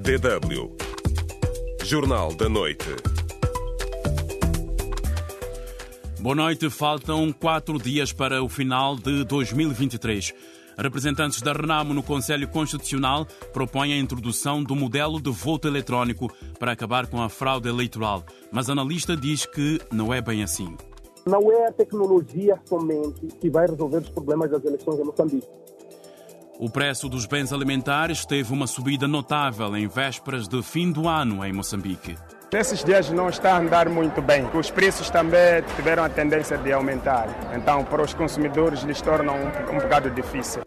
DW Jornal da Noite. Boa noite. Faltam quatro dias para o final de 2023. Representantes da Renamo no Conselho Constitucional propõem a introdução do modelo de voto eletrónico para acabar com a fraude eleitoral. Mas analista diz que não é bem assim. Não é a tecnologia somente que vai resolver os problemas das eleições em Moçambique. O preço dos bens alimentares teve uma subida notável em vésperas de fim do ano em Moçambique. Nesses dias não está a andar muito bem. Os preços também tiveram a tendência de aumentar. Então, para os consumidores, lhes torna um, um bocado difícil.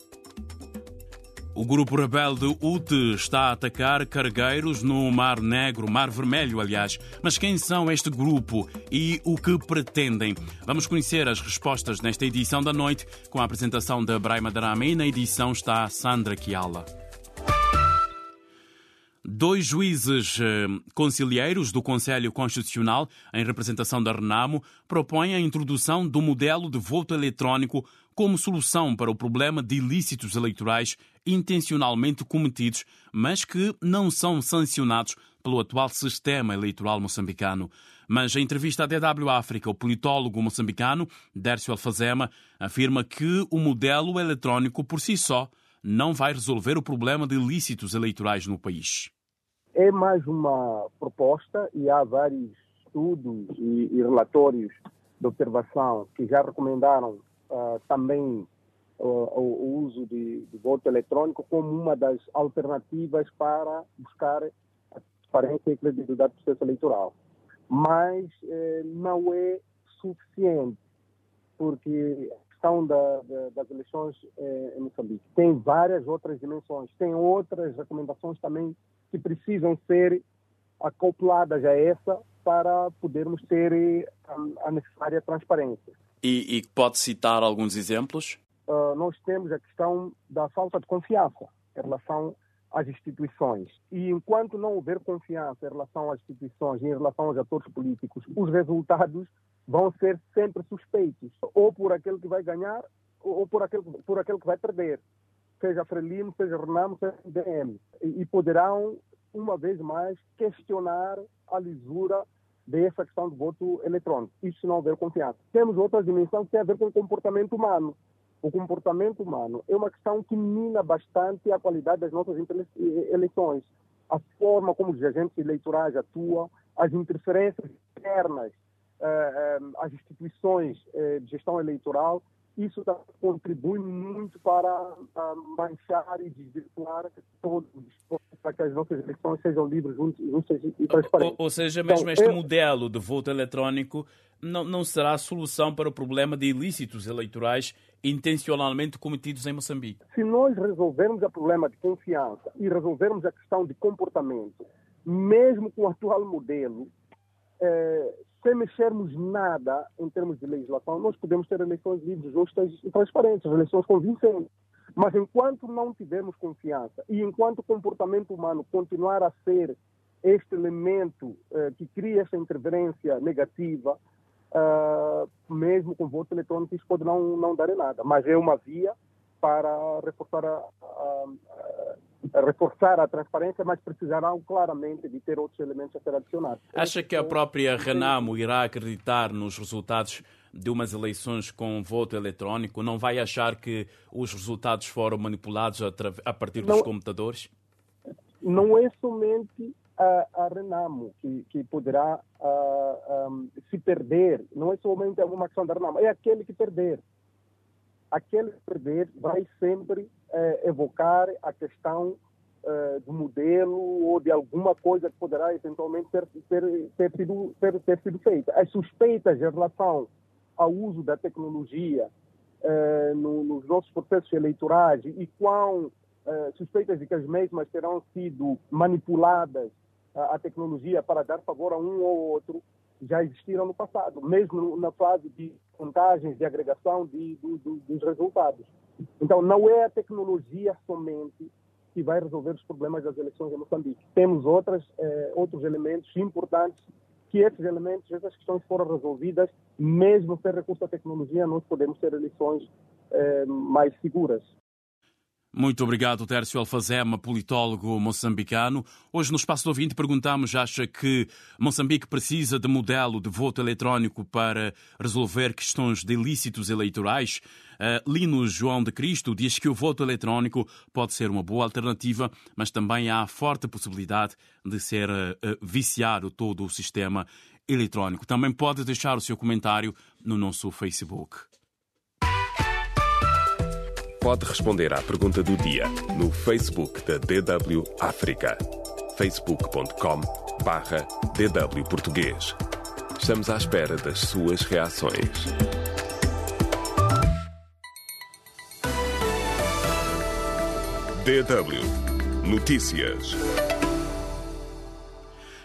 O grupo rebelde UTE está a atacar cargueiros no Mar Negro, Mar Vermelho, aliás. Mas quem são este grupo e o que pretendem? Vamos conhecer as respostas nesta edição da noite com a apresentação da Braima Darama e na edição está Sandra Kiala. Dois juízes eh, concilieiros do Conselho Constitucional, em representação da Renamo, propõem a introdução do modelo de voto eletrónico como solução para o problema de ilícitos eleitorais intencionalmente cometidos, mas que não são sancionados pelo atual sistema eleitoral moçambicano. Mas em entrevista à DW África, o politólogo moçambicano Dércio Alfazema afirma que o modelo eletrónico por si só não vai resolver o problema de ilícitos eleitorais no país. É mais uma proposta e há vários estudos e, relatórios de observação que já recomendaram uh, também o, o, uso de, de, voto eletrônico como uma das alternativas para buscar a transparência e credibilidade do processo eleitoral. Mas eh, não é suficiente, porque questão da, da, das eleições eh, em Moçambique. Tem várias outras dimensões, tem outras recomendações também que precisam ser acopladas a essa para podermos ter eh, a, a necessária transparência. E, e, pode citar alguns exemplos? Uh, nós temos a questão da falta de confiança em relação às instituições. E enquanto não houver confiança em relação às instituições e em relação aos atores políticos, os resultados vão ser sempre suspeitos, ou por aquele que vai ganhar, ou por aquele, por aquele que vai perder, seja Frelimo, seja Renamo, seja DM. E, poderão, uma vez mais, questionar a lisura dessa questão do voto eletrônico. Isso não houver confiança. Temos outra dimensão que tem a ver com o comportamento humano. O comportamento humano é uma questão que mina bastante a qualidade das nossas eleições. A forma como os agentes eleitorais atuam, as interferências externas às instituições eh, de gestão eleitoral, isso contribui muito para manchar e desvirtuar todos para que as nossas eleições sejam livres, justas e transparentes. Ou, ou seja, mesmo então, este eu... modelo de voto eletrónico não, não será a solução para o problema de ilícitos eleitorais intencionalmente cometidos em Moçambique. Se nós resolvermos o problema de confiança e resolvermos a questão de comportamento, mesmo com o atual modelo, eh, sem mexermos nada em termos de legislação, nós podemos ter eleições livres, justas e transparentes, eleições convincentes. Mas enquanto não tivermos confiança e enquanto o comportamento humano continuar a ser este elemento eh, que cria esta interferência negativa, eh, mesmo com voto eletrônico, isso pode não, não dar em nada. Mas é uma via para reforçar a, a, a, reforçar a transparência, mas precisarão claramente de ter outros elementos a ser adicionados. Acha que a própria Renamo irá acreditar nos resultados de umas eleições com voto eletrónico? Não vai achar que os resultados foram manipulados a, partir dos não, computadores? Não é somente a, a Renamo que, que poderá uh, um, se perder, não é somente uma questão da Renamo, é aquele que perder aquele perder vai sempre eh, evocar a questão eh, do modelo ou de alguma coisa que poderá eventualmente ter, ter, ter, sido, ter, ter sido feita. As suspeitas em relação ao uso da tecnologia eh, no, nos nossos processos eleitorais e quão suspeitas de que as mesmas terão sido manipuladas a, a tecnologia para dar favor a um ou outro já existiram no passado, mesmo na fase de contagens, de agregação de, dos resultados. Então, não é a tecnologia somente que vai resolver os problemas das eleições em Moçambique. Temos outras, eh, outros elementos importantes que esses elementos, essas questões foram resolvidas, mesmo sem recurso à tecnologia, nós podemos ter eleições eh, mais seguras. Muito obrigado, Tércio Alfazema, politólogo moçambicano. Hoje, no Espaço do Ouvinte, perguntamos: acha que Moçambique precisa de modelo de voto eletrónico para resolver questões de ilícitos eleitorais? Uh, Lino João de Cristo diz que o voto eletrónico pode ser uma boa alternativa, mas também há forte possibilidade de ser uh, viciado todo o sistema eletrónico. Também pode deixar o seu comentário no nosso Facebook pode responder à pergunta do dia no Facebook da DW África. facebook.com DW Português. Estamos à espera das suas reações. DW Notícias.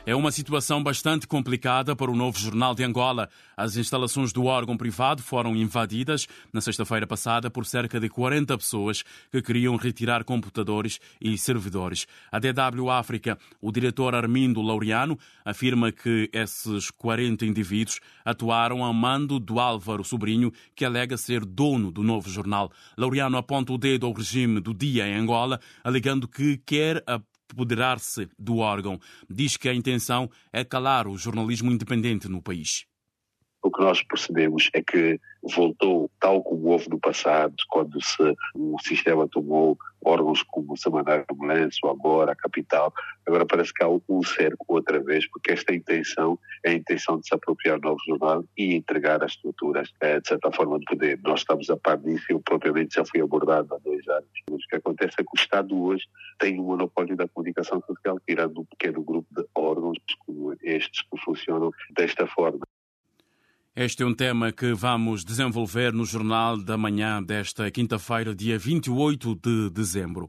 É uma situação bastante complicada para o novo Jornal de Angola. As instalações do órgão privado foram invadidas na sexta-feira passada por cerca de 40 pessoas que queriam retirar computadores e servidores. A DW África, o diretor Armindo Laureano, afirma que esses 40 indivíduos atuaram a mando do Álvaro Sobrinho, que alega ser dono do novo jornal. Laureano aponta o dedo ao regime do dia em Angola, alegando que quer a apoderar-se do órgão. Diz que a intenção é calar o jornalismo independente no país. O que nós percebemos é que voltou tal como houve no passado, quando se, o sistema tomou órgãos como o Semanário Ambulância, agora a Capital. Agora parece que há um cerco outra vez, porque esta intenção é a intenção de se apropriar do novo jornal e entregar as estruturas, é, de certa forma, de poder. Nós estamos a par disso, eu propriamente já fui abordado há dois anos. Mas o que acontece é que o Estado hoje tem um monopólio da comunicação social, tirando um pequeno grupo de órgãos como estes que funcionam desta forma. Este é um tema que vamos desenvolver no Jornal da Manhã desta quinta-feira, dia 28 de dezembro.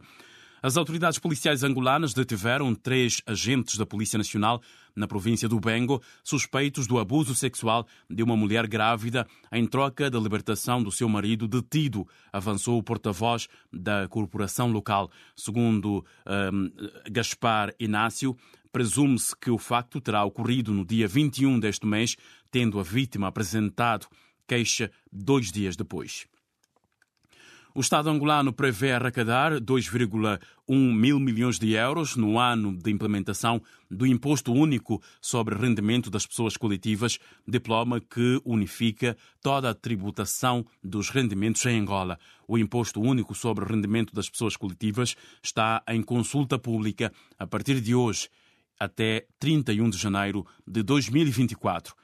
As autoridades policiais angolanas detiveram três agentes da Polícia Nacional na província do Bengo, suspeitos do abuso sexual de uma mulher grávida em troca da libertação do seu marido detido, avançou o porta-voz da corporação local. Segundo um, Gaspar Inácio, Presume-se que o facto terá ocorrido no dia 21 deste mês, tendo a vítima apresentado queixa dois dias depois. O Estado angolano prevê arrecadar 2,1 mil milhões de euros no ano de implementação do Imposto Único sobre Rendimento das Pessoas Coletivas, diploma que unifica toda a tributação dos rendimentos em Angola. O Imposto Único sobre Rendimento das Pessoas Coletivas está em consulta pública a partir de hoje até 31 de janeiro de 2024.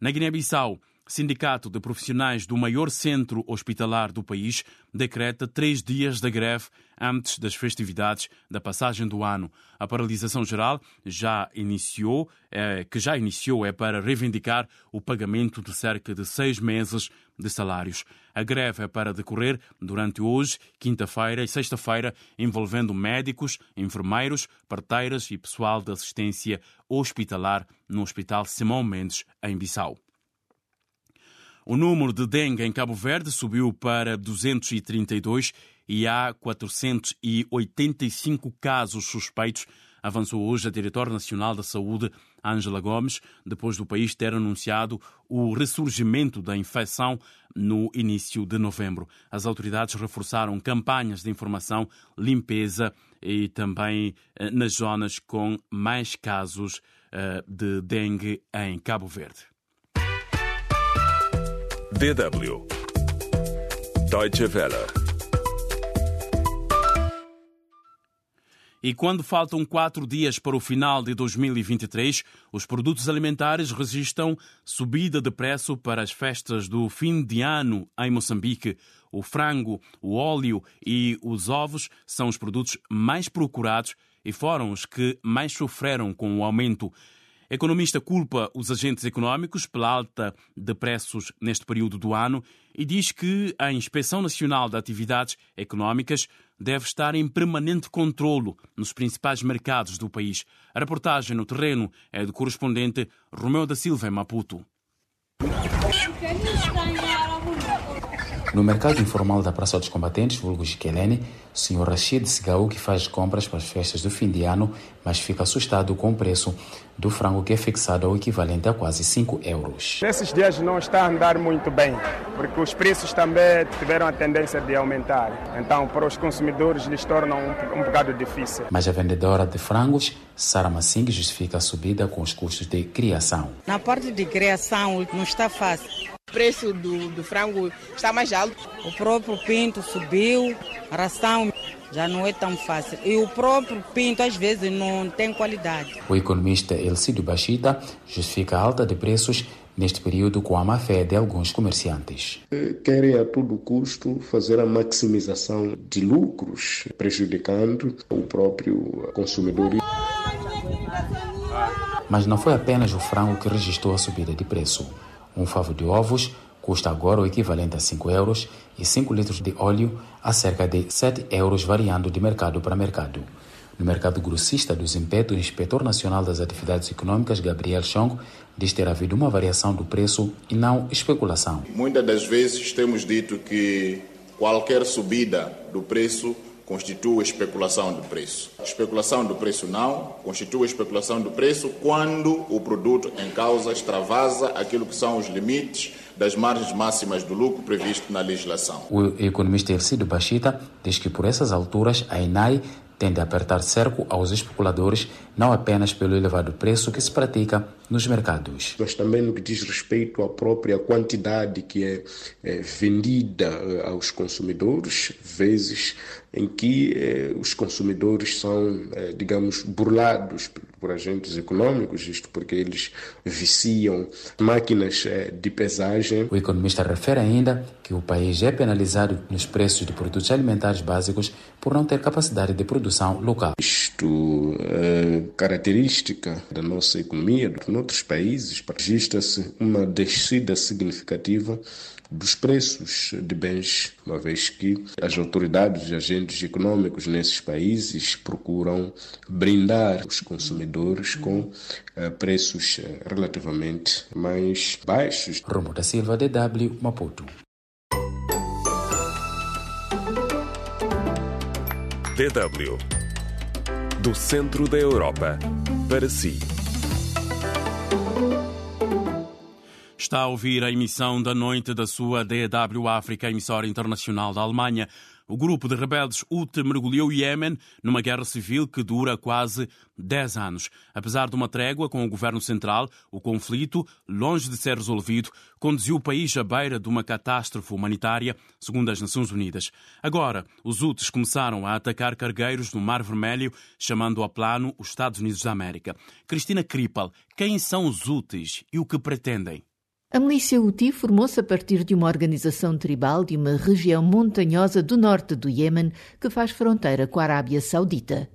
Na Guiné-Bissau, Sindicato de Profissionais do maior centro hospitalar do país decreta três dias de greve antes das festividades da passagem do ano. A paralisação geral já iniciou, é, que já iniciou é para reivindicar o pagamento de cerca de seis meses de salários. A greve é para decorrer durante hoje, quinta-feira e sexta-feira, envolvendo médicos, enfermeiros, parteiras e pessoal de assistência hospitalar no Hospital Simão Mendes, em Bissau. O número de dengue em Cabo Verde subiu para 232 e há 485 casos suspeitos, avançou hoje a diretora nacional da Saúde, Ângela Gomes, depois do país ter anunciado o ressurgimento da infecção no início de novembro. As autoridades reforçaram campanhas de informação, limpeza e também eh, nas zonas com mais casos eh, de dengue em Cabo Verde. DW Deutsche Welle E quando faltam quatro dias para o final de 2023, os produtos alimentares registram subida de preço para as festas do fim de ano em Moçambique. O frango, o óleo e os ovos são os produtos mais procurados e foram os que mais sofreram com o aumento. Economista culpa os agentes econômicos pela alta de preços neste período do ano e diz que a Inspeção Nacional de Atividades Econômicas deve estar em permanente controlo nos principais mercados do país. A reportagem no terreno é do correspondente Romeu da Silva em Maputo. No mercado informal da Praça dos Combatentes, vulgo Quelene, o Sr. Rashid Segaú, que faz compras para as festas do fim de ano, mas fica assustado com o preço do frango que é fixado ao equivalente a quase 5 euros. Nesses dias não está a andar muito bem, porque os preços também tiveram a tendência de aumentar. Então, para os consumidores, lhes torna um, um bocado difícil. Mas a vendedora de frangos, Sara Massing, justifica a subida com os custos de criação. Na parte de criação não está fácil. O preço do, do frango está mais alto. O próprio pinto subiu, a ração já não é tão fácil. E o próprio pinto, às vezes, não tem qualidade. O economista Elcido Bachita justifica a alta de preços neste período com a má fé de alguns comerciantes. Querem a todo custo fazer a maximização de lucros, prejudicando o próprio consumidor. Mas não foi apenas o frango que registrou a subida de preço. Um favo de ovos custa agora o equivalente a 5 euros e 5 litros de óleo a cerca de 7 euros, variando de mercado para mercado. No mercado grossista do Zimpeto, o inspetor nacional das atividades econômicas, Gabriel Chong, diz ter havido uma variação do preço e não especulação. Muitas das vezes temos dito que qualquer subida do preço constitui especulação do preço. Especulação do preço não, constitui especulação do preço quando o produto em causa extravasa aquilo que são os limites das margens máximas do lucro previsto na legislação. O economista Ercido Bachita diz que por essas alturas a INAI tende a apertar cerco aos especuladores, não apenas pelo elevado preço que se pratica nos mercados. Mas também no que diz respeito à própria quantidade que é, é vendida aos consumidores, vezes em que eh, os consumidores são, eh, digamos, burlados por agentes econômicos, isto porque eles viciam máquinas eh, de pesagem. O economista refere ainda que o país é penalizado nos preços de produtos alimentares básicos por não ter capacidade de produção local. Isto é característica da nossa economia, de outros países, registra-se uma descida significativa dos preços de bens, uma vez que as autoridades e agentes econômicos nesses países procuram brindar os consumidores com uh, preços uh, relativamente mais baixos. Romo da Silva, DW, Maputo. DW do centro da Europa para si. Está a ouvir a emissão da noite da sua DW África, emissora internacional da Alemanha. O grupo de rebeldes Houthi mergulhou o Iêmen numa guerra civil que dura quase 10 anos. Apesar de uma trégua com o governo central, o conflito, longe de ser resolvido, conduziu o país à beira de uma catástrofe humanitária, segundo as Nações Unidas. Agora, os Houthis começaram a atacar cargueiros no Mar Vermelho, chamando a plano os Estados Unidos da América. Cristina Krippel, quem são os Houthis e o que pretendem? A milícia Houthi formou-se a partir de uma organização tribal de uma região montanhosa do norte do Iêmen que faz fronteira com a Arábia Saudita.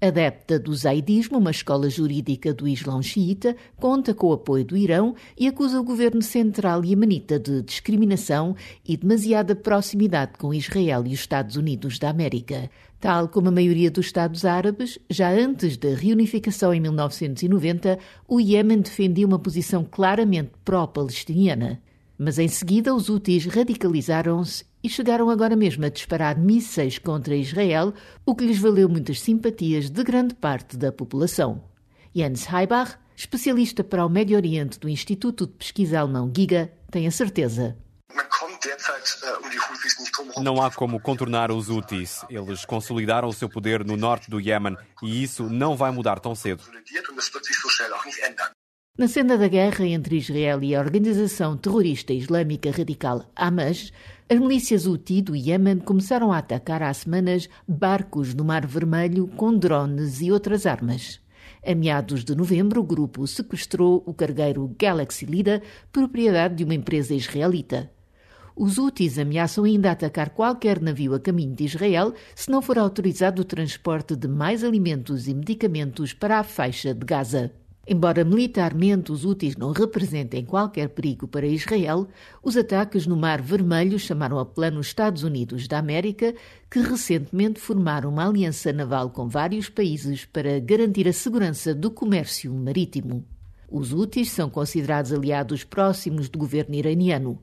Adepta do zaidismo, uma escola jurídica do Islão xiita, conta com o apoio do Irão e acusa o governo central iemenita de discriminação e demasiada proximidade com Israel e os Estados Unidos da América. Tal como a maioria dos Estados árabes, já antes da reunificação em 1990, o Iêmen defendia uma posição claramente pró-palestiniana. Mas em seguida os úteis radicalizaram-se e chegaram agora mesmo a disparar mísseis contra Israel, o que lhes valeu muitas simpatias de grande parte da população. Jens Heibach, especialista para o Médio Oriente do Instituto de Pesquisa Alemão GIGA, tem a certeza. Não há como contornar os Houthis. Eles consolidaram o seu poder no norte do Iêmen e isso não vai mudar tão cedo. Na senda da guerra entre Israel e a organização terrorista islâmica radical Hamas, as milícias Houthi do Iêmen começaram a atacar há semanas barcos no Mar Vermelho com drones e outras armas. A meados de novembro, o grupo sequestrou o cargueiro Galaxy Lida, propriedade de uma empresa israelita. Os Houthis ameaçam ainda atacar qualquer navio a caminho de Israel se não for autorizado o transporte de mais alimentos e medicamentos para a faixa de Gaza. Embora militarmente os úteis não representem qualquer perigo para Israel, os ataques no Mar Vermelho chamaram a plano os Estados Unidos da América, que recentemente formaram uma aliança naval com vários países para garantir a segurança do comércio marítimo. Os úteis são considerados aliados próximos do governo iraniano.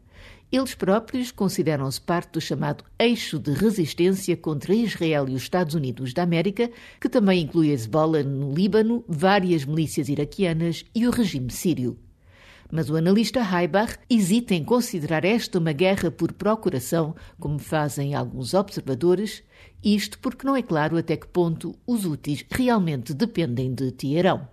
Eles próprios consideram-se parte do chamado eixo de resistência contra Israel e os Estados Unidos da América, que também inclui Hezbollah no Líbano, várias milícias iraquianas e o regime sírio. Mas o analista Haibach hesita em considerar esta uma guerra por procuração, como fazem alguns observadores, isto porque não é claro até que ponto os úteis realmente dependem de Teherão.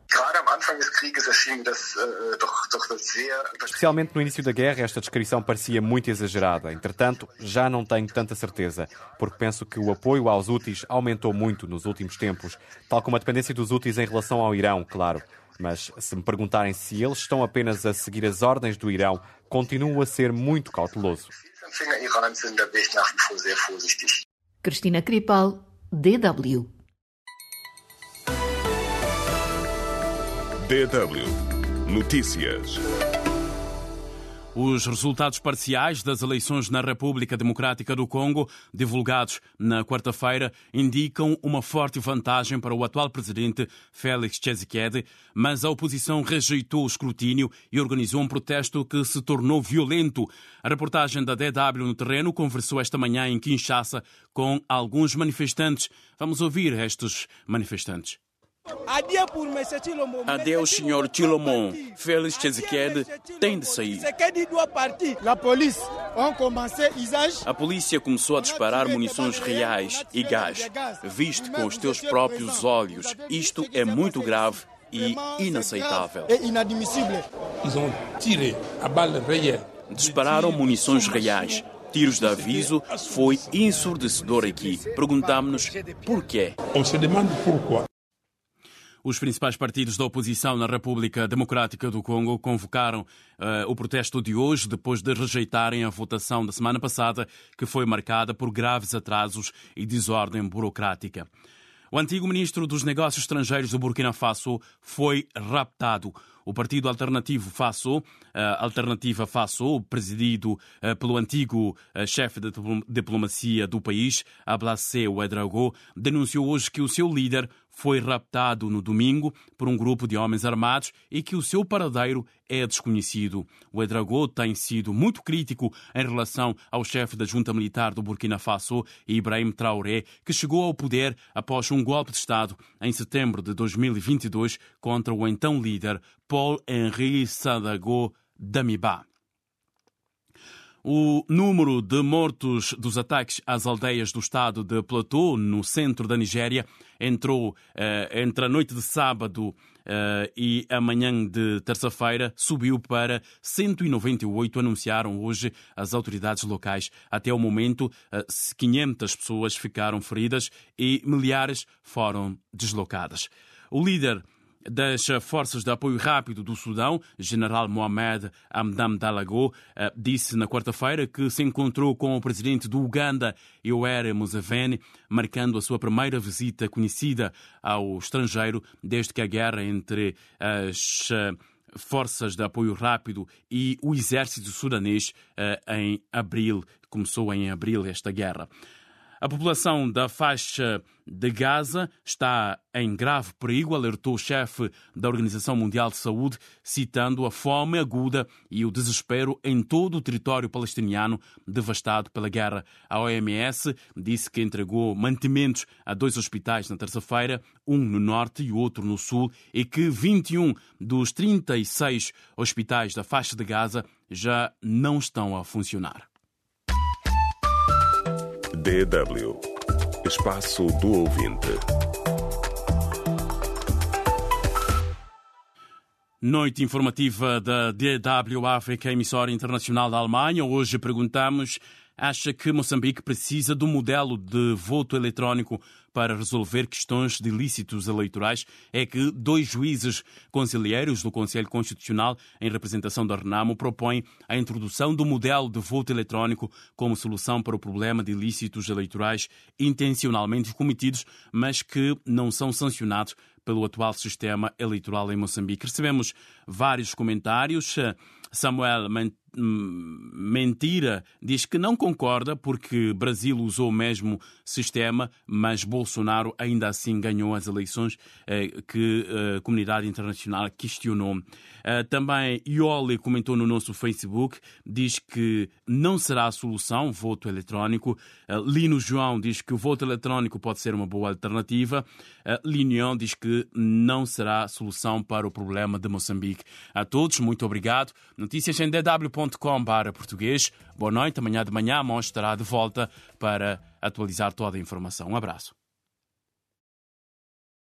Especialmente no início da guerra, esta descrição parecia muito exagerada. Entretanto, já não tenho tanta certeza, porque penso que o apoio aos úteis aumentou muito nos últimos tempos, tal como a dependência dos úteis em relação ao Irão, claro. Mas se me perguntarem se eles estão apenas a seguir as ordens do Irão, continuo a ser muito cauteloso. Cristina Kripal, DW. DW Notícias. Os resultados parciais das eleições na República Democrática do Congo, divulgados na quarta-feira, indicam uma forte vantagem para o atual presidente Félix Tshisekedi, mas a oposição rejeitou o escrutínio e organizou um protesto que se tornou violento. A reportagem da DW no terreno conversou esta manhã em Kinshasa com alguns manifestantes. Vamos ouvir estes manifestantes. Adeus, senhor Tilomon. Félix Tshisekedi tem de sair. A polícia começou a disparar munições reais e gás, visto com os teus próprios olhos. Isto é muito grave e inaceitável. Dispararam munições reais. Tiros de aviso foi ensurdecedor aqui. Perguntámos-nos porquê. Os principais partidos da oposição na República Democrática do Congo convocaram uh, o protesto de hoje depois de rejeitarem a votação da semana passada, que foi marcada por graves atrasos e desordem burocrática. O antigo ministro dos Negócios Estrangeiros do Burkina Faso foi raptado. O partido alternativo Faso, a Alternativa Faso, presidido pelo antigo chefe de diplomacia do país, Ablacé Ouedraogo, denunciou hoje que o seu líder foi raptado no domingo por um grupo de homens armados e que o seu paradeiro é desconhecido. O Edragô tem sido muito crítico em relação ao chefe da junta militar do Burkina Faso, Ibrahim Traoré, que chegou ao poder após um golpe de Estado em setembro de 2022 contra o então líder Paul-Henri Sadago Damiba. O número de mortos dos ataques às aldeias do estado de Plateau, no centro da Nigéria, entrou eh, entre a noite de sábado eh, e a manhã de terça-feira, subiu para 198, anunciaram hoje as autoridades locais. Até o momento, eh, 500 pessoas ficaram feridas e milhares foram deslocadas. O líder das Forças de Apoio Rápido do Sudão, General Mohamed Hamdam Dalago, eh, disse na quarta-feira que se encontrou com o presidente do Uganda, Yoweri Museveni, marcando a sua primeira visita conhecida ao estrangeiro desde que a guerra entre as eh, forças de apoio rápido e o exército sudanês eh, em abril. Começou em abril esta guerra. A população da faixa de Gaza está em grave perigo, alertou o chefe da Organização Mundial de Saúde, citando a fome aguda e o desespero em todo o território palestiniano devastado pela guerra. A OMS disse que entregou mantimentos a dois hospitais na terça-feira, um no norte e outro no sul, e que 21 dos 36 hospitais da faixa de Gaza já não estão a funcionar. DW Espaço do Ouvinte. Noite informativa da DW África, emissora internacional da Alemanha. Hoje perguntamos: acha que Moçambique precisa um modelo de voto eletrónico para resolver questões de ilícitos eleitorais é que dois juízes conselheiros do Conselho Constitucional, em representação da Renamo, propõem a introdução do modelo de voto eletrónico como solução para o problema de ilícitos eleitorais intencionalmente cometidos, mas que não são sancionados pelo atual sistema eleitoral em Moçambique. Recebemos vários comentários. Samuel Mentira diz que não concorda porque Brasil usou o mesmo sistema, mas Bolsonaro ainda assim ganhou as eleições eh, que a comunidade internacional questionou. Eh, também Ioli comentou no nosso Facebook, diz que não será a solução voto eletrónico. Eh, Lino João diz que o voto eletrónico pode ser uma boa alternativa. Linion diz que não será a solução para o problema de Moçambique. A todos, muito obrigado. Notícias em dw.com português. Boa noite, amanhã de manhã a estará de volta para atualizar toda a informação. Um abraço.